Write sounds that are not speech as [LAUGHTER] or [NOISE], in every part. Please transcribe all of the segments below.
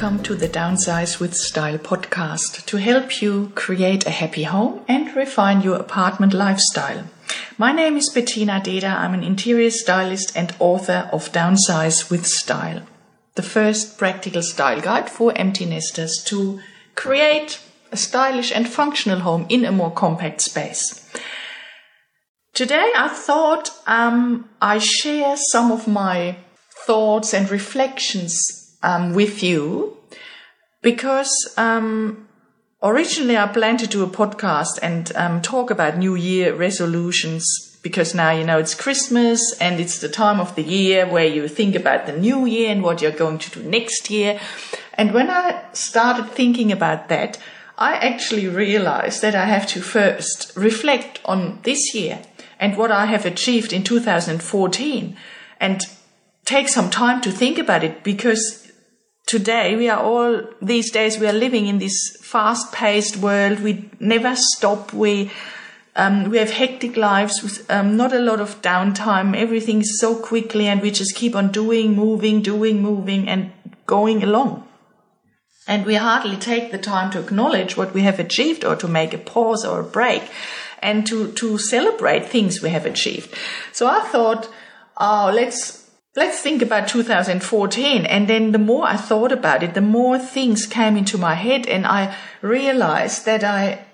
welcome to the Downsize with Style podcast to help you create a happy home and refine your apartment lifestyle. My name is Bettina Deda. I'm an interior stylist and author of Downsize with Style, the first practical style guide for empty nesters to create a stylish and functional home in a more compact space. Today I thought um, I share some of my thoughts and reflections um, with you because um, originally I planned to do a podcast and um, talk about New Year resolutions because now you know it's Christmas and it's the time of the year where you think about the new year and what you're going to do next year. And when I started thinking about that, I actually realized that I have to first reflect on this year and what I have achieved in 2014 and take some time to think about it because today we are all these days we are living in this fast paced world. We never stop. We um, we have hectic lives with um, not a lot of downtime. Everything is so quickly and we just keep on doing moving doing moving and going along. And we hardly take the time to acknowledge what we have achieved or to make a pause or a break and to, to celebrate things we have achieved. So I thought, oh, let's let's think about 2014. And then the more I thought about it, the more things came into my head and I realized that I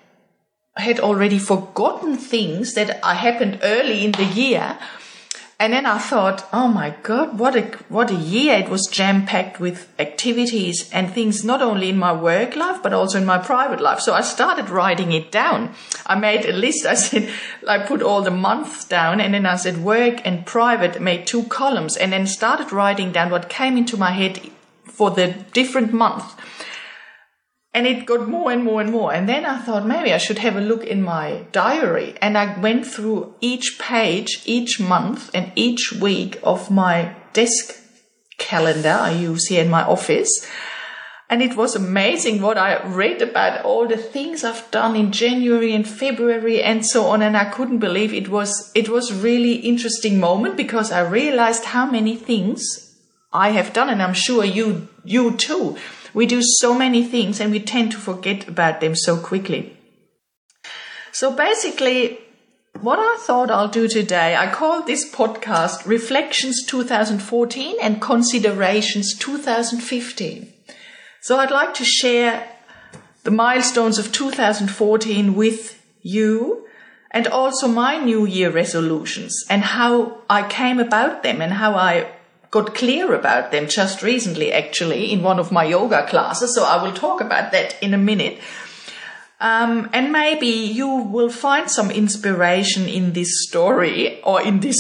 had already forgotten things that happened early in the year and then I thought, oh my God, what a, what a year. It was jam packed with activities and things, not only in my work life, but also in my private life. So I started writing it down. I made a list. [LAUGHS] I said, I put all the months down and then I said work and private, made two columns and then started writing down what came into my head for the different months. And it got more and more and more. And then I thought maybe I should have a look in my diary. And I went through each page, each month, and each week of my desk calendar I use here in my office. And it was amazing what I read about all the things I've done in January and February and so on. And I couldn't believe it was, it was really interesting moment because I realized how many things I have done. And I'm sure you, you too we do so many things and we tend to forget about them so quickly. So basically, what I thought I'll do today, I call this podcast Reflections 2014 and Considerations 2015. So I'd like to share the milestones of 2014 with you and also my New Year resolutions and how I came about them and how I got clear about them just recently, actually, in one of my yoga classes. So I will talk about that in a minute. Um, and maybe you will find some inspiration in this story or in this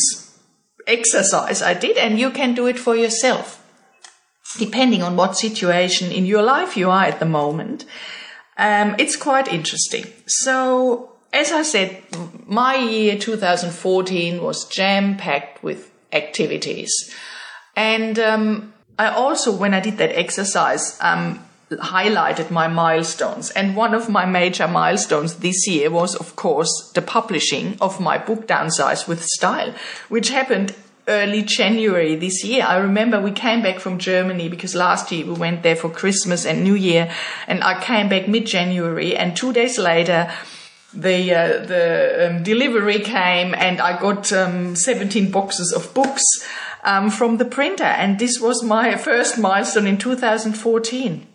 exercise I did, and you can do it for yourself, depending on what situation in your life you are at the moment. Um, it's quite interesting. So, as I said, my year 2014 was jam packed with activities. And um, I also, when I did that exercise, um, highlighted my milestones. And one of my major milestones this year was, of course, the publishing of my book Downsize with Style, which happened early January this year. I remember we came back from Germany because last year we went there for Christmas and New Year, and I came back mid January, and two days later. The uh, the um, delivery came and I got um, 17 boxes of books um, from the printer. And this was my first milestone in 2014.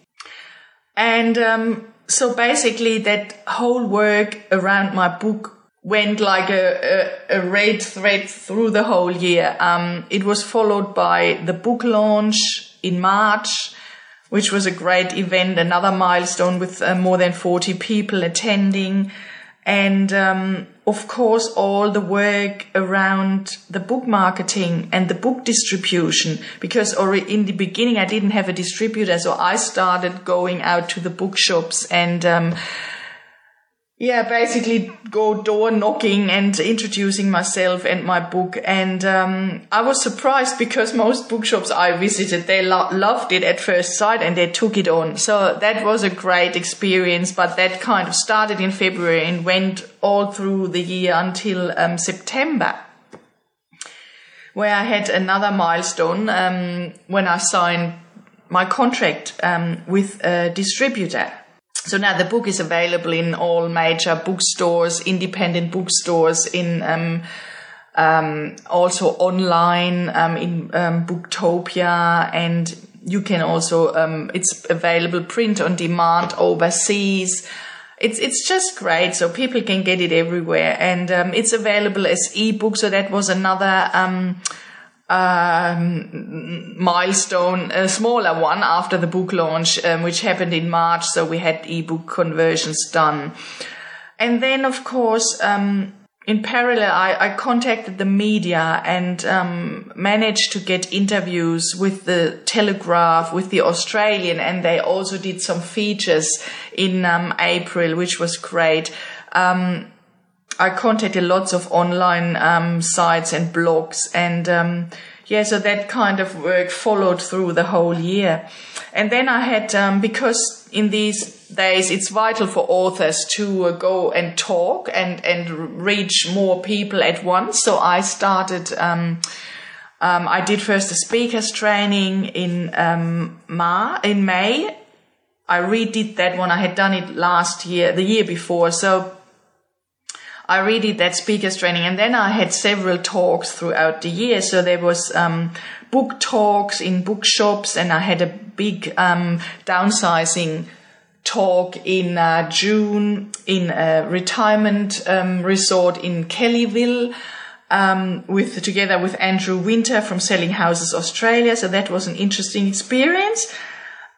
And um, so basically, that whole work around my book went like a, a, a red thread through the whole year. Um, it was followed by the book launch in March, which was a great event, another milestone with uh, more than 40 people attending and um, of course all the work around the book marketing and the book distribution because already in the beginning i didn't have a distributor so i started going out to the bookshops and um, yeah, basically go door knocking and introducing myself and my book. And um, I was surprised because most bookshops I visited, they lo- loved it at first sight and they took it on. So that was a great experience. But that kind of started in February and went all through the year until um, September, where I had another milestone um, when I signed my contract um, with a distributor. So now the book is available in all major bookstores, independent bookstores, in um, um, also online um, in um, Booktopia, and you can also um, it's available print on demand overseas. It's it's just great, so people can get it everywhere, and um, it's available as ebook. So that was another um, milestone, a smaller one after the book launch, um, which happened in March. So we had ebook conversions done. And then, of course, um, in parallel, I, I, contacted the media and um, managed to get interviews with the Telegraph, with the Australian, and they also did some features in um, April, which was great. Um, I contacted lots of online um, sites and blogs, and um, yeah, so that kind of work followed through the whole year. And then I had um, because in these days it's vital for authors to uh, go and talk and and reach more people at once. So I started. Um, um, I did first a speakers training in um, Ma in May. I redid that one. I had done it last year, the year before. So I redid that speakers training and then I had several talks throughout the year. So there was, um, book talks in bookshops and I had a big, um, downsizing talk in uh, June in a retirement um, resort in Kellyville. Um, with together with Andrew Winter from Selling Houses Australia, so that was an interesting experience.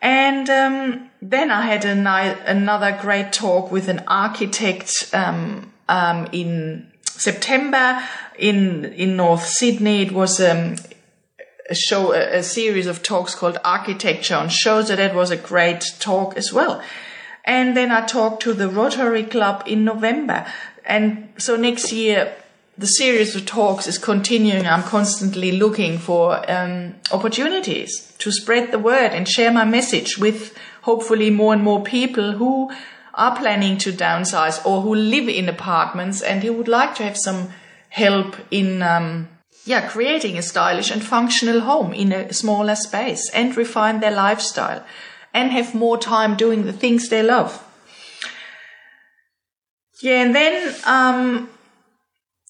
And um, then I had a, another great talk with an architect um, um, in September in in North Sydney. It was um, a show, a, a, series of talks called Architecture on Show. So that was a great talk as well. And then I talked to the Rotary Club in November. And so next year, the series of talks is continuing. I'm constantly looking for um, opportunities to spread the word and share my message with hopefully more and more people who are planning to downsize or who live in apartments and who would like to have some help in um, yeah creating a stylish and functional home in a smaller space and refine their lifestyle and have more time doing the things they love. Yeah and then um,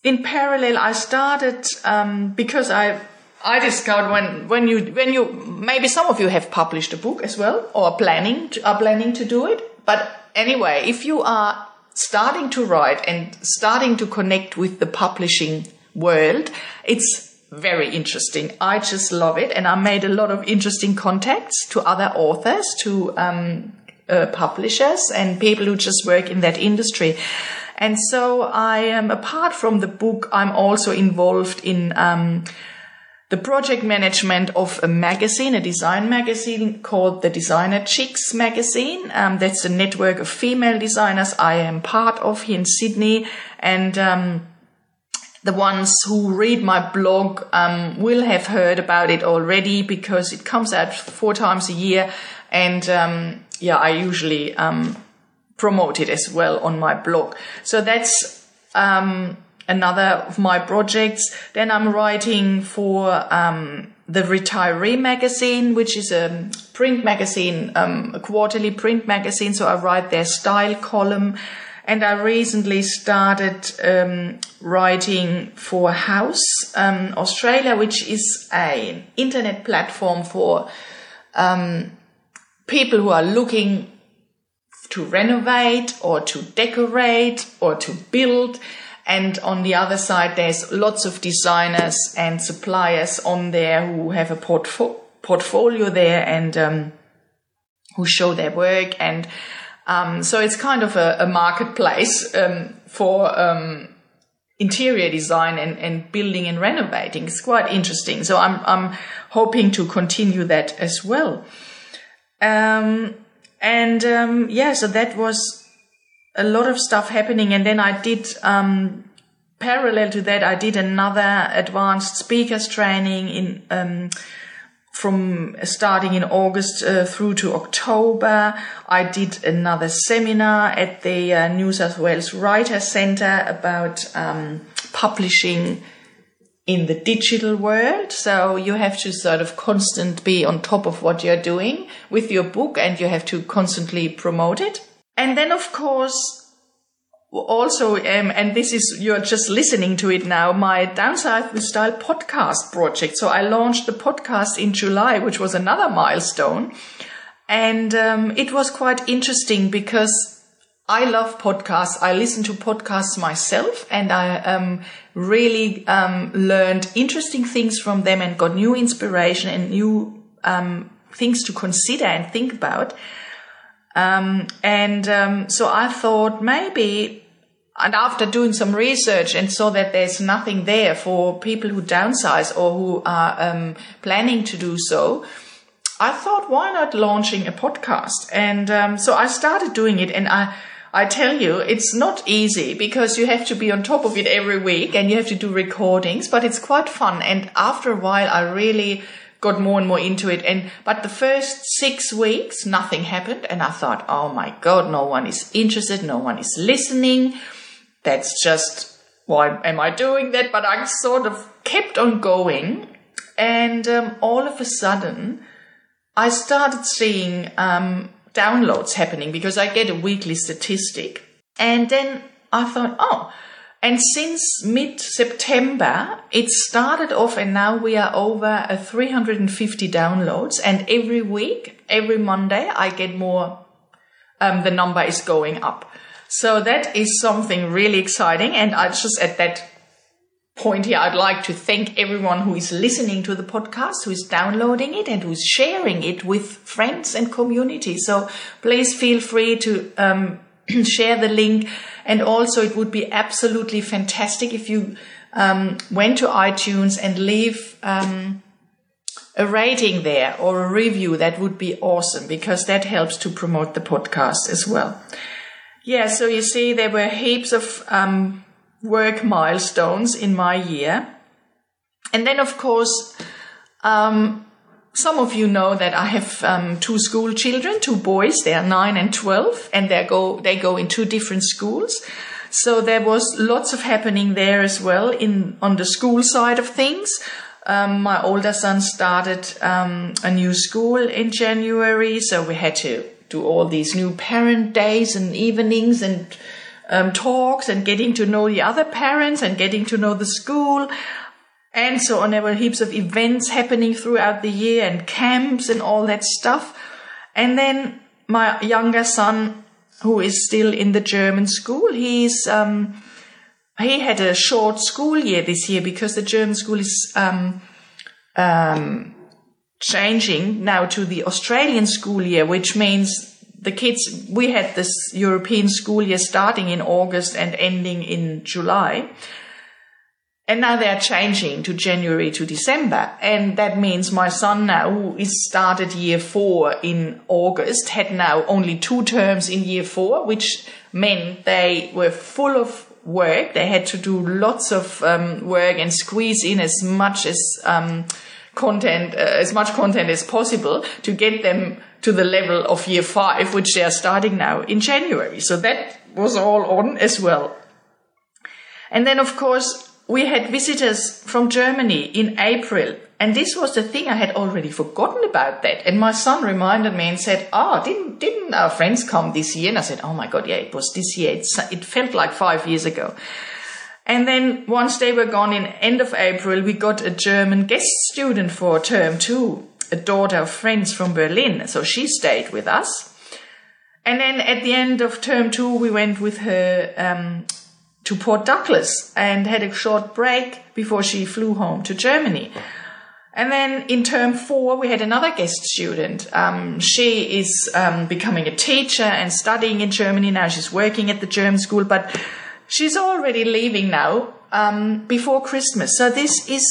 in parallel i started um, because i I discovered when, when you, when you, maybe some of you have published a book as well or planning to, are planning to do it, but anyway, if you are starting to write and starting to connect with the publishing world, it's very interesting. I just love it. And I made a lot of interesting contacts to other authors, to um, uh, publishers, and people who just work in that industry. And so I am, apart from the book, I'm also involved in um, the project management of a magazine, a design magazine called the Designer Chicks magazine. Um, that's a network of female designers I am part of here in Sydney. And um, the ones who read my blog um, will have heard about it already because it comes out four times a year. And um, yeah, I usually um, promote it as well on my blog. So that's um, another of my projects. Then I'm writing for um, the Retiree magazine, which is a print magazine, um, a quarterly print magazine. So I write their style column. And I recently started um, writing for Houzz um, Australia, which is an internet platform for um, people who are looking to renovate or to decorate or to build and on the other side, there's lots of designers and suppliers on there who have a portfo- portfolio there and um, who show their work. And um, so it's kind of a, a marketplace um, for um, interior design and, and building and renovating. It's quite interesting. So I'm, I'm hoping to continue that as well. Um, and um, yeah, so that was a lot of stuff happening. And then I did, um, parallel to that, I did another advanced speakers training in, um, from starting in August uh, through to October. I did another seminar at the uh, New South Wales Writer Centre about um, publishing in the digital world. So you have to sort of constant be on top of what you're doing with your book and you have to constantly promote it. And then of course, also, um, and this is, you're just listening to it now, my Downsize with Style podcast project. So I launched the podcast in July, which was another milestone. And um, it was quite interesting because I love podcasts. I listen to podcasts myself and I um, really um, learned interesting things from them and got new inspiration and new um, things to consider and think about. Um, and um, so I thought maybe, and after doing some research and saw that there's nothing there for people who downsize or who are um, planning to do so, I thought, why not launching a podcast? And so I started doing it and I, I tell you, it's not easy because you have to be on top of it every week and you have to do recordings, but it's quite fun. And after a while, I really got more and more into it. And, but the first six weeks, nothing happened. And I thought, oh my God, no one is interested. No one is listening. That's just, why am I doing that? But I sort of kept on going. And um, all of a sudden, I started seeing um, downloads happening because I get a weekly statistic. And then I thought, oh, and since mid September, it started off, and now we are over a 350 downloads. And every week, every Monday, I get more, um, the number is going up. So that is something really exciting. And I just at that point here, I'd like to thank everyone who is listening to the podcast, who is downloading it, and who's sharing it with friends and community. So please feel free to um, [CLEARS THROAT] share the link. And also, it would be absolutely fantastic if you um, went to iTunes and leave um, a rating there or a review. That would be awesome because that helps to promote the podcast as well. Yeah, so you see, there were heaps of um, work milestones in my year. And then, of course, um, some of you know that I have um, two school children, two boys. They are nine and twelve, and they go they go in two different schools. So there was lots of happening there as well in on the school side of things. Um, my older son started um, a new school in January, so we had to do all these new parent days and evenings and um, talks and getting to know the other parents and getting to know the school and so on. There were heaps of events happening throughout the year and camps and all that stuff. And then my younger son, who is still in the German school, he's, um, he had a short school year this year because the German school is, um, um, changing now to the Australian school year, which means the kids, we had this European school year starting in August and ending in July. And now they're changing to January to December. And that means my son now, who is started year four in August, had now only two terms in year four, which meant they were full of work. They had to do lots of um, work and squeeze in as much as um, content, uh, as much content as possible to get them to the level of year five, which they are starting now in January. So that was all on as well. And then, of course, we had visitors from Germany in April. And this was the thing I had already forgotten about that. And my son reminded me and said, Oh, didn't, didn't our friends come this year? And I said, Oh my God, yeah, it was this year. It's, it felt like five years ago. And then once they were gone in end of April, we got a German guest student for term two a daughter of friends from Berlin, so she stayed with us. And then at the end of term two, we went with her um, to Port Douglas and had a short break before she flew home to Germany. And then in term four, we had another guest student. Um, she is um, becoming a teacher and studying in Germany now. She's working at the German school, but she's already leaving now um, before Christmas. So this is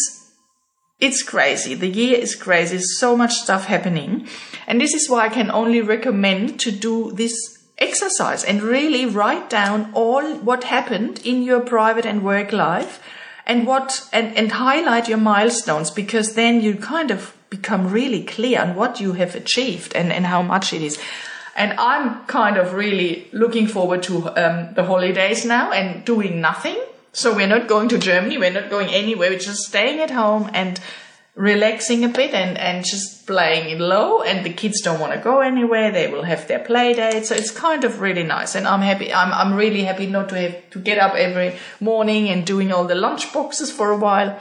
it's crazy. The year is crazy. So much stuff happening. And this is why I can only recommend to do this exercise and really write down all what happened in your private and work life and what, and, and highlight your milestones because then you kind of become really clear on what you have achieved and, and how much it is. And I'm kind of really looking forward to um, the holidays now and doing nothing. So we're not going to Germany, we're not going anywhere, we're just staying at home and relaxing a bit and, and just playing it low and the kids don't want to go anywhere they will have their play date so it's kind of really nice and i'm happy i'm, I'm really happy not to have to get up every morning and doing all the lunch boxes for a while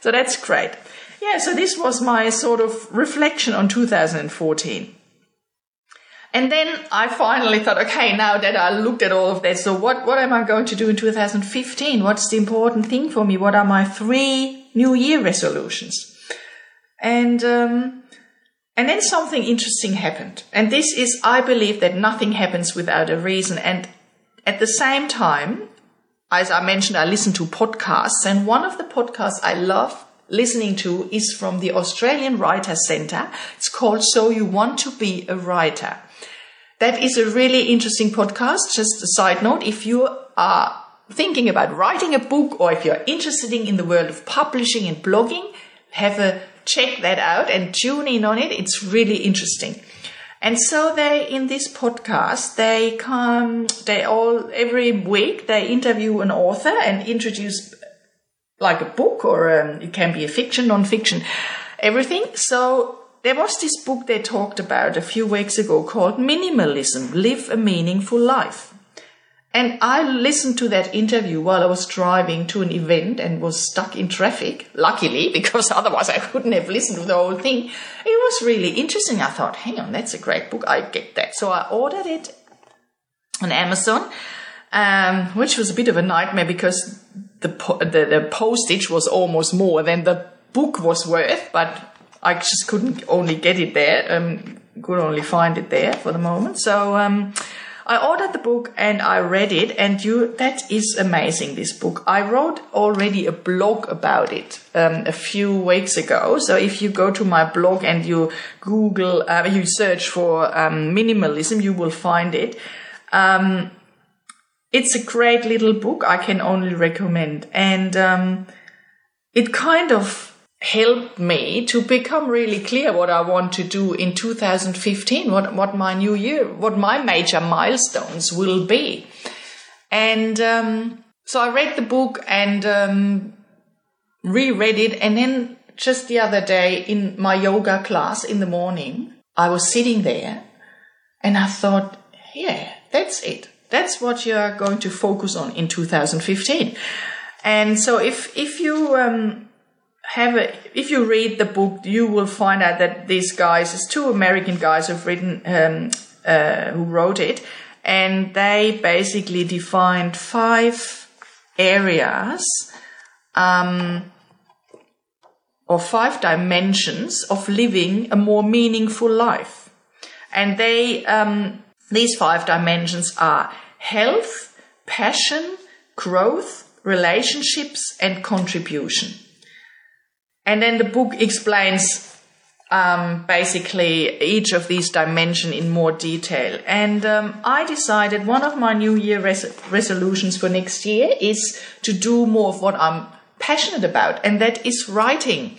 so that's great yeah so this was my sort of reflection on 2014 and then I finally thought, okay, now that I looked at all of that, so what, what am I going to do in 2015? What's the important thing for me? What are my three New Year resolutions? And, um, and then something interesting happened. And this is, I believe that nothing happens without a reason. And at the same time, as I mentioned, I listen to podcasts and one of the podcasts I love listening to is from the Australian Writer Center. It's called So You Want to Be a Writer. That is a really interesting podcast. Just a side note. If you are thinking about writing a book or if you're interested in the world of publishing and blogging, have a check that out and tune in on it. It's really interesting. And so they, in this podcast, they come, they all, every week they interview an author and introduce like a book or um, it can be a fiction, non-fiction, everything. So there was this book they talked about a few weeks ago called Minimalism, Live a Meaningful Life. And I listened to that interview while I was driving to an event and was stuck in traffic, luckily, [LAUGHS] because otherwise I couldn't have listened to the whole thing. It was really interesting. I thought, hang on, that's a great book. I get that. So I ordered it on Amazon, um, which was a bit of a nightmare because the, po- the, the postage was almost more than the book was worth, but I just couldn't only get it there, um, could only find it there for the moment. So, um, I ordered the book and I read it and you, that is amazing, this book. I wrote already a blog about it, um, a few weeks ago. So if you go to my blog and you Google, uh, you search for, um, minimalism, you will find it. Um, it's a great little book. I can only recommend. And, um, it kind of helped me to become really clear what I want to do in 2015, what, what my new year, what my major milestones will be. And um, so I read the book and um, reread it. And then just the other day in my yoga class in the morning, I was sitting there and I thought, yeah, that's it. That's what you're going to focus on in 2015. And so if, if you, um, have a, if you read the book, you will find out that these guys, it's two American guys who've written, um, uh, who wrote it, and they basically defined five areas, um, or five dimensions of living a more meaningful life. And they, um, these five dimensions are health, passion, growth, relationships, and contribution. And then the book explains um, basically each of these dimensions in more detail. And um, I decided one of my New Year res- resolutions for next year is to do more of what I'm passionate about, and that is writing.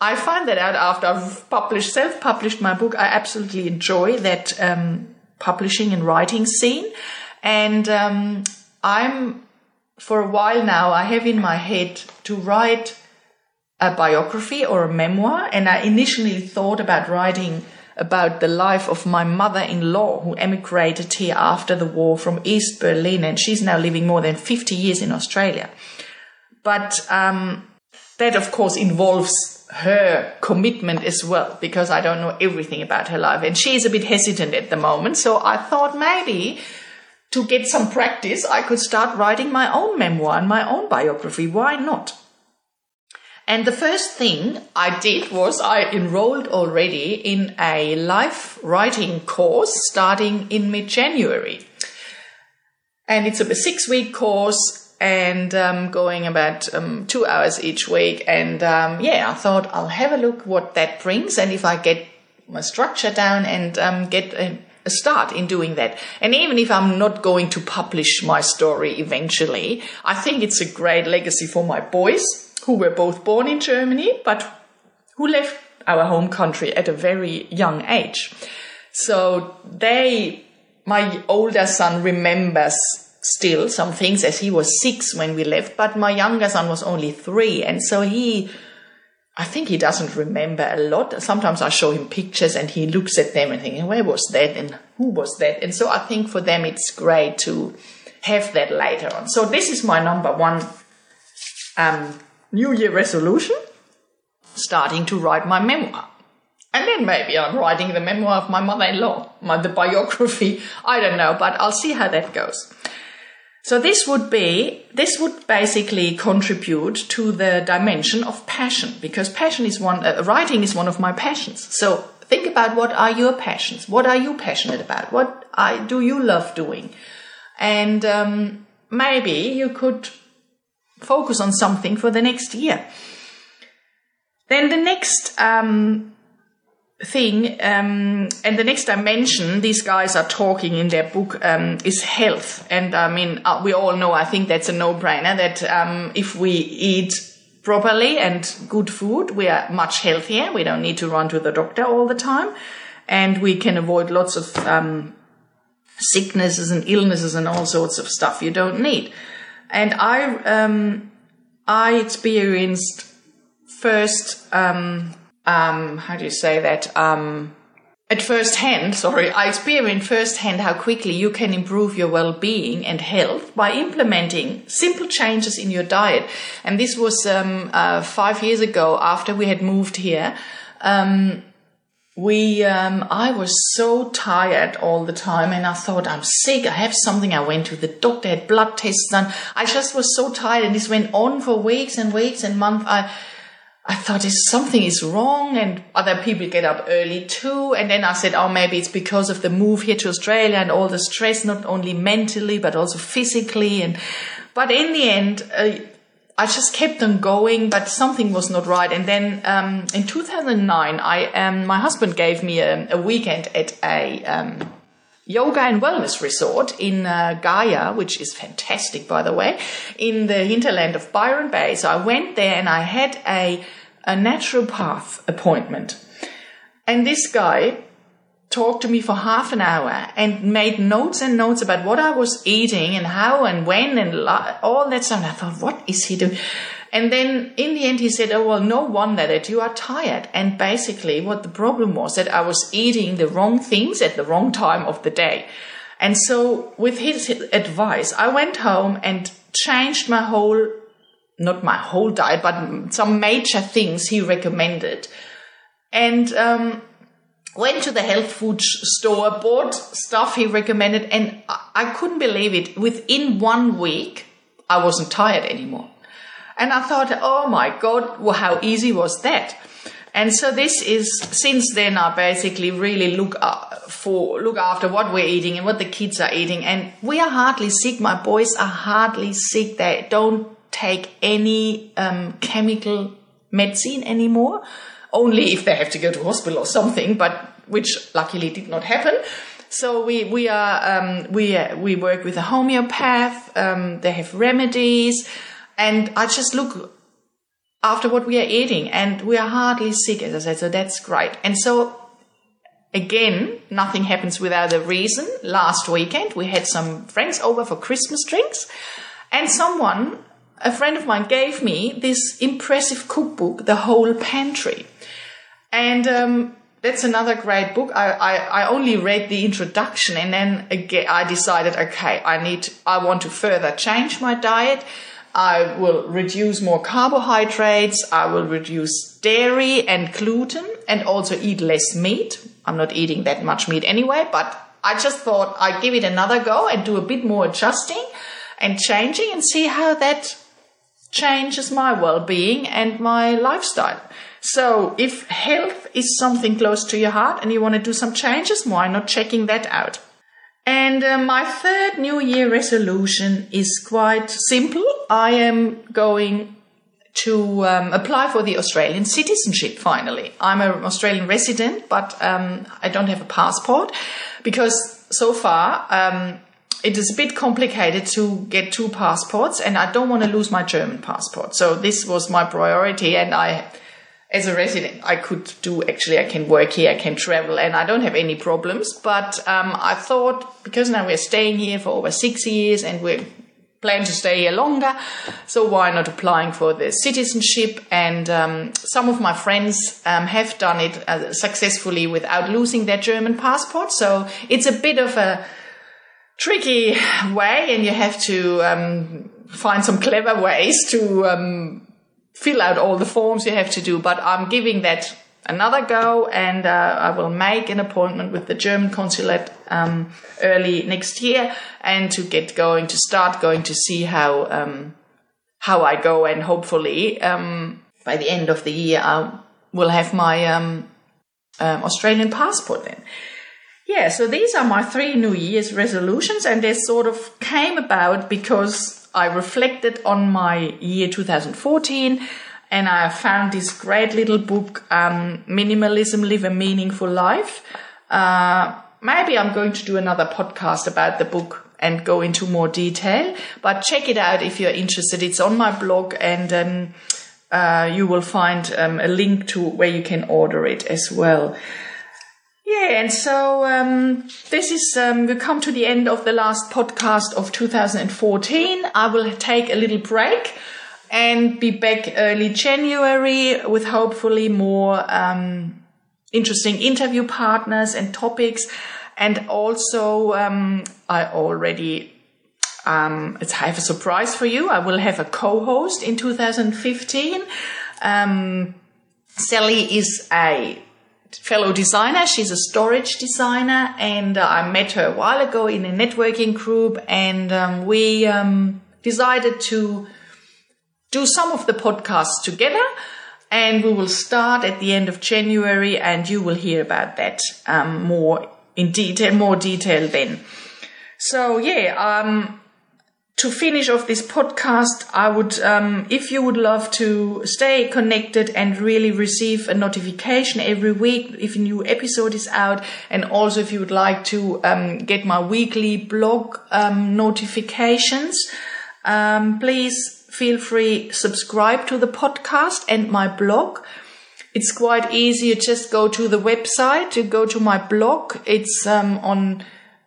I find that out after I've published, self-published my book. I absolutely enjoy that um, publishing and writing scene, and um, I'm for a while now. I have in my head to write a biography or a memoir. And I initially thought about writing about the life of my mother-in-law who emigrated here after the war from East Berlin. And she's now living more than 50 years in Australia. But, um, that of course involves her commitment as well because I don't know everything about her life and she's a bit hesitant at the moment. So I thought maybe to get some practice, I could start writing my own memoir and my own biography. Why not? And the first thing I did was I enrolled already in a life writing course starting in mid January. And it's a six week course and um, going about um, two hours each week. And um, yeah, I thought I'll have a look what that brings and if I get my structure down and um, get a, a start in doing that. And even if I'm not going to publish my story eventually, I think it's a great legacy for my boys who were both born in Germany, but who left our home country at a very young age. So they, my older son remembers still some things as he was six when we left, but my younger son was only three. And so he, I think he doesn't remember a lot. Sometimes I show him pictures and he looks at them and thinking, where was that? And who was that? And so I think for them it's great to have that later on. So this is my number one um, New Year resolution, starting to write my memoir. And then maybe I'm writing the memoir of my mother-in-law, my, the biography. I don't know, but I'll see how that goes. So this would be, this would basically contribute to the dimension of passion because passion is one, uh, writing is one of my passions. So think about what are your passions? What are you passionate about? What I, do you love doing? And um, maybe you could focus on something for the next year. Then the next um, thing um, and the next dimension these guys are talking in their book um, is health. And i mean uh, we all know i think that's a no-brainer that um, if we eat properly and good food we are much healthier. We don't need to run to the doctor all the time. And we can avoid lots of um, sicknesses and illnesses and all sorts of stuff you don't need and i um, i experienced first um, um, how do you say that? Um, at first hand, sorry, I experienced firsthand how quickly you can improve your well-being and health by implementing simple changes in your diet. And this was um, uh, five years ago after we had moved here. Um, we, um, I was so tired all the time, and I thought I'm sick. I have something. I went to the doctor, had blood tests done. I just was so tired, and this went on for weeks and weeks and months. I I thought something is wrong and other people get up early too. And then I said, oh, maybe it's because of the move here to Australia and all the stress, not only mentally, but also physically. And, but in the end, uh, I just kept on going, but something was not right. And then, um, in 2009, I, um, my husband gave me a, a weekend at a, um, yoga and wellness resort in uh, Gaia, which is fantastic, by the way, in the hinterland of Byron Bay. So I went there and I had a, a naturopath appointment. And this guy talked to me for half an hour and made notes and notes about what I was eating and how and when and all that stuff. And I thought, what is he doing? And then in the end, he said, Oh, well, no wonder that you are tired. And basically, what the problem was that I was eating the wrong things at the wrong time of the day. And so, with his advice, I went home and changed my whole, not my whole diet, but some major things he recommended. And, um, went to the health food store, bought stuff he recommended, and I couldn't believe it. Within one week, I wasn't tired anymore. And I thought, oh my God, well, how easy was that? And so this is, since then, I basically really look uh, for, look after what we're eating and what the kids are eating. And we are hardly sick. My boys are hardly sick. They don't take any um, chemical medicine anymore, only if they have to go to hospital or something, but which luckily did not happen. So we we are um, we uh, we work with a homeopath. Um, they have remedies. And I just look after what we are eating and we are hardly sick, as I said. So that's great. And so again, nothing happens without a reason. Last weekend, we had some friends over for Christmas drinks and someone, a friend of mine gave me this impressive cookbook, The Whole Pantry. And, um, that's another great book. I, I, I, only read the introduction and then again I decided, okay, I need, I want to further change my diet. I will reduce more carbohydrates. I will reduce dairy and gluten and also eat less meat. I'm not eating that much meat anyway, but I just thought I'd give it another go and do a bit more adjusting and changing and see how that changes my well-being and my lifestyle. So if health is something close to your heart and you want to do some changes, why not checking that out? And uh, my third New Year resolution is quite simple. I am going to um, apply for the Australian citizenship finally. I'm an Australian resident, but um, I don't have a passport because so far um, it is a bit complicated to get two passports, and I don't want to lose my German passport. So this was my priority, and I as a resident, I could do actually, I can work here, I can travel, and I don't have any problems. But um, I thought because now we're staying here for over six years and we plan to stay here longer, so why not applying for the citizenship? And um, some of my friends um, have done it uh, successfully without losing their German passport. So it's a bit of a tricky way, and you have to um, find some clever ways to um, fill out all the forms you have to do, but I'm giving that another go and uh, I will make an appointment with the German consulate um, early next year and to get going, to start going to see how, um, how I go and hopefully um, by the end of the year I will have my um, um, Australian passport then. Yeah, so these are my three New Year's resolutions and they sort of came about because I reflected on my year 2014 and I found this great little book, um, Minimalism Live a Meaningful Life. Uh, maybe I'm going to do another podcast about the book and go into more detail, but check it out if you're interested. It's on my blog and um, uh, you will find um, a link to where you can order it as well. Yeah, and so um, this is um, we come to the end of the last podcast of 2014. I will take a little break and be back early January with hopefully more um, interesting interview partners and topics. And also, um, I already um, I have a surprise for you. I will have a co-host in 2015. Um, Sally is a fellow designer. She's a storage designer, and uh, I met her a while ago in a networking group, and um, we um, decided to do some of the podcasts together. And we will start at the end of January, and you will hear about that um, more in detail, more detail then. So yeah, um, to finish off this podcast, I would, um, if you would love to stay connected and really receive a notification every week if a new episode is out, and also if you would like to um, get my weekly blog um, notifications, um, please feel free subscribe to the podcast and my blog. It's quite easy. You just go to the website. You go to my blog. It's um, on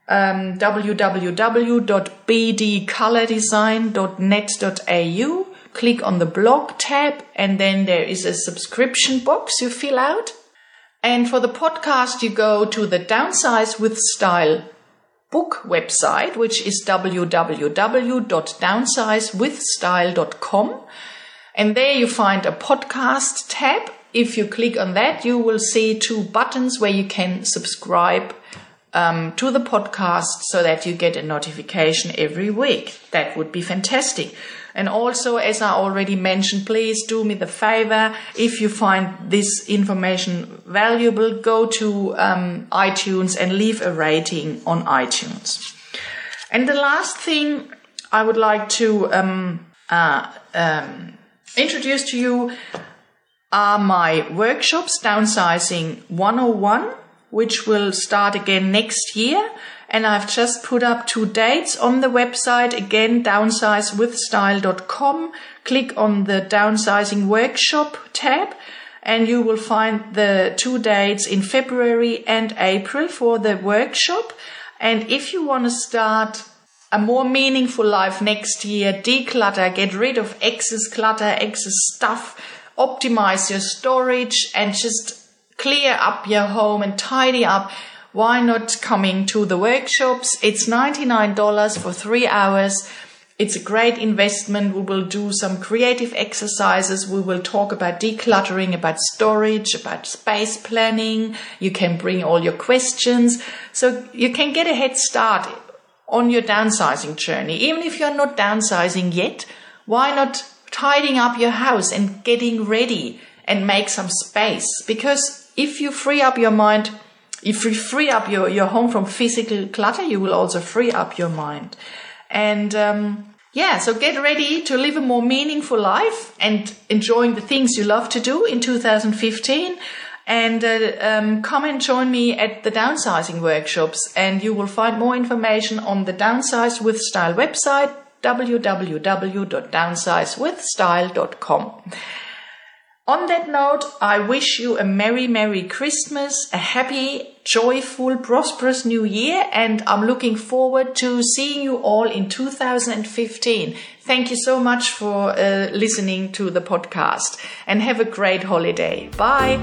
um, www.bdcolordesign.net.au. Click on the blog tab, and then there is a subscription box you fill out. And for the podcast, you go to the Downsize with Style book website, which is www.downsizewithstyle.com. And there you find a podcast tab. If you click on that, you will see two buttons where you can subscribe um, to the podcast so that you get a notification every week. That would be fantastic. And also, as I already mentioned, please do me the favor. If you find this information valuable, go to um, iTunes and leave a rating on iTunes. And the last thing I would like to um, uh, um, introduce to you are my workshops, Downsizing 101 which will start again next year. And I've just put up two dates on the website again, downsizewithstyle.com. Click on the downsizing workshop tab and you will find the two dates in February and April for the workshop. And if you want to start a more meaningful life next year, declutter, get rid of excess clutter, excess stuff, optimize your storage and just clear up your home and tidy up, why not coming to the workshops? It's $99 for three hours. It's a great investment. We will do some creative exercises. We will talk about decluttering, about storage, about space planning. You can bring all your questions. So you can get a head start on your downsizing journey. Even if you're not downsizing yet, why not tidying up your house and getting ready and make some space? Because if you free up your mind, if you free up your, your home from physical clutter, you will also free up your mind. And, um, yeah, so get ready to live a more meaningful life and enjoying the things you love to do in 2015. And uh, um, come and join me at the downsizing workshops, and you will find more information on the Downsize with Style website www.downsizewithstyle.com. On that note, I wish you a Merry, Merry Christmas, a happy, joyful, prosperous new year, and I'm looking forward to seeing you all in 2015. Thank you so much for uh, listening to the podcast and have a great holiday. Bye.